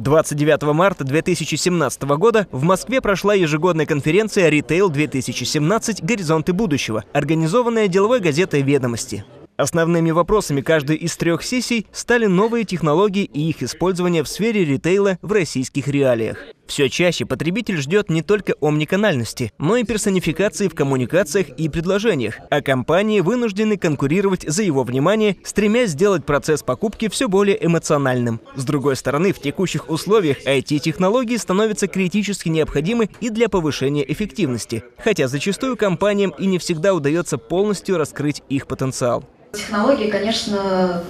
29 марта 2017 года в Москве прошла ежегодная конференция «Ритейл-2017. Горизонты будущего», организованная деловой газетой «Ведомости». Основными вопросами каждой из трех сессий стали новые технологии и их использование в сфере ритейла в российских реалиях. Все чаще потребитель ждет не только омниканальности, но и персонификации в коммуникациях и предложениях, а компании вынуждены конкурировать за его внимание, стремясь сделать процесс покупки все более эмоциональным. С другой стороны, в текущих условиях IT-технологии становятся критически необходимы и для повышения эффективности, хотя зачастую компаниям и не всегда удается полностью раскрыть их потенциал. Технологии, конечно,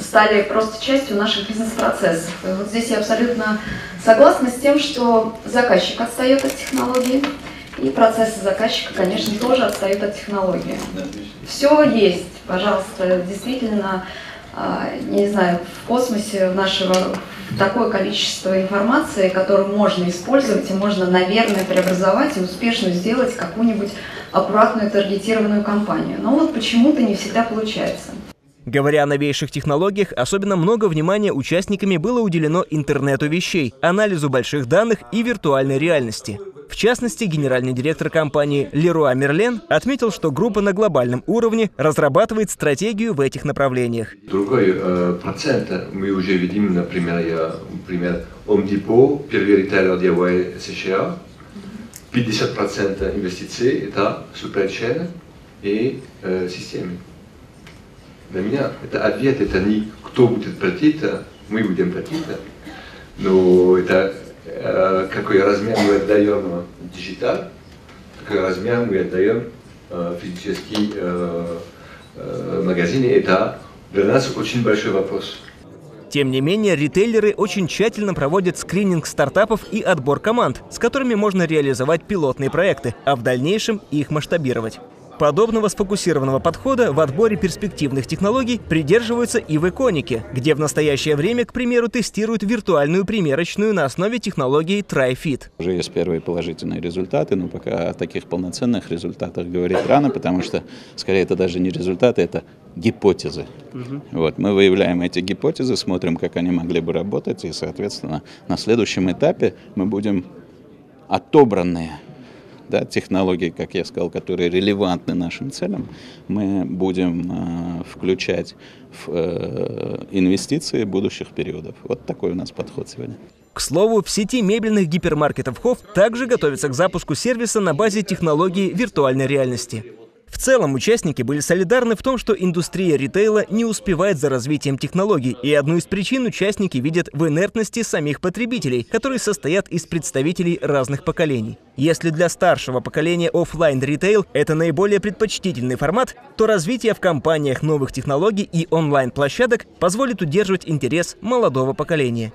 стали просто частью наших бизнес-процессов. Вот здесь я абсолютно согласна с тем, что заказчик отстает от технологий, и процессы заказчика, конечно, тоже отстают от технологии. Все есть, пожалуйста, действительно, а, не знаю, в космосе нашего такое количество информации, которую можно использовать и можно, наверное, преобразовать и успешно сделать какую-нибудь аккуратную таргетированную кампанию. Но вот почему-то не всегда получается. Говоря о новейших технологиях, особенно много внимания участниками было уделено интернету вещей, анализу больших данных и виртуальной реальности. В частности, генеральный директор компании Leroy Merlin отметил, что группа на глобальном уровне разрабатывает стратегию в этих направлениях. Другой э, процент мы уже видим, например, я, например, Home Depot, первый ритейлер DIY США, 50% инвестиций – это supply и э, системы. Для меня это ответ, это не кто будет платить, мы будем платить, но это э, какой размер мы отдаем digital, какой размер мы отдаем э, физический э, э, магазин, это для нас очень большой вопрос. Тем не менее, ритейлеры очень тщательно проводят скрининг стартапов и отбор команд, с которыми можно реализовать пилотные проекты, а в дальнейшем их масштабировать. Подобного сфокусированного подхода в отборе перспективных технологий придерживаются и в Иконике, где в настоящее время, к примеру, тестируют виртуальную примерочную на основе технологии TryFit. Уже есть первые положительные результаты, но пока о таких полноценных результатах говорить рано, потому что, скорее, это даже не результаты, это гипотезы. Угу. Вот, мы выявляем эти гипотезы, смотрим, как они могли бы работать, и, соответственно, на следующем этапе мы будем отобранные да, технологии, как я сказал, которые релевантны нашим целям, мы будем э, включать в э, инвестиции будущих периодов. Вот такой у нас подход сегодня. К слову, в сети мебельных гипермаркетов Хофф также готовится к запуску сервиса на базе технологии виртуальной реальности. В целом, участники были солидарны в том, что индустрия ритейла не успевает за развитием технологий, и одну из причин участники видят в инертности самих потребителей, которые состоят из представителей разных поколений. Если для старшего поколения офлайн ритейл это наиболее предпочтительный формат, то развитие в компаниях новых технологий и онлайн-площадок позволит удерживать интерес молодого поколения.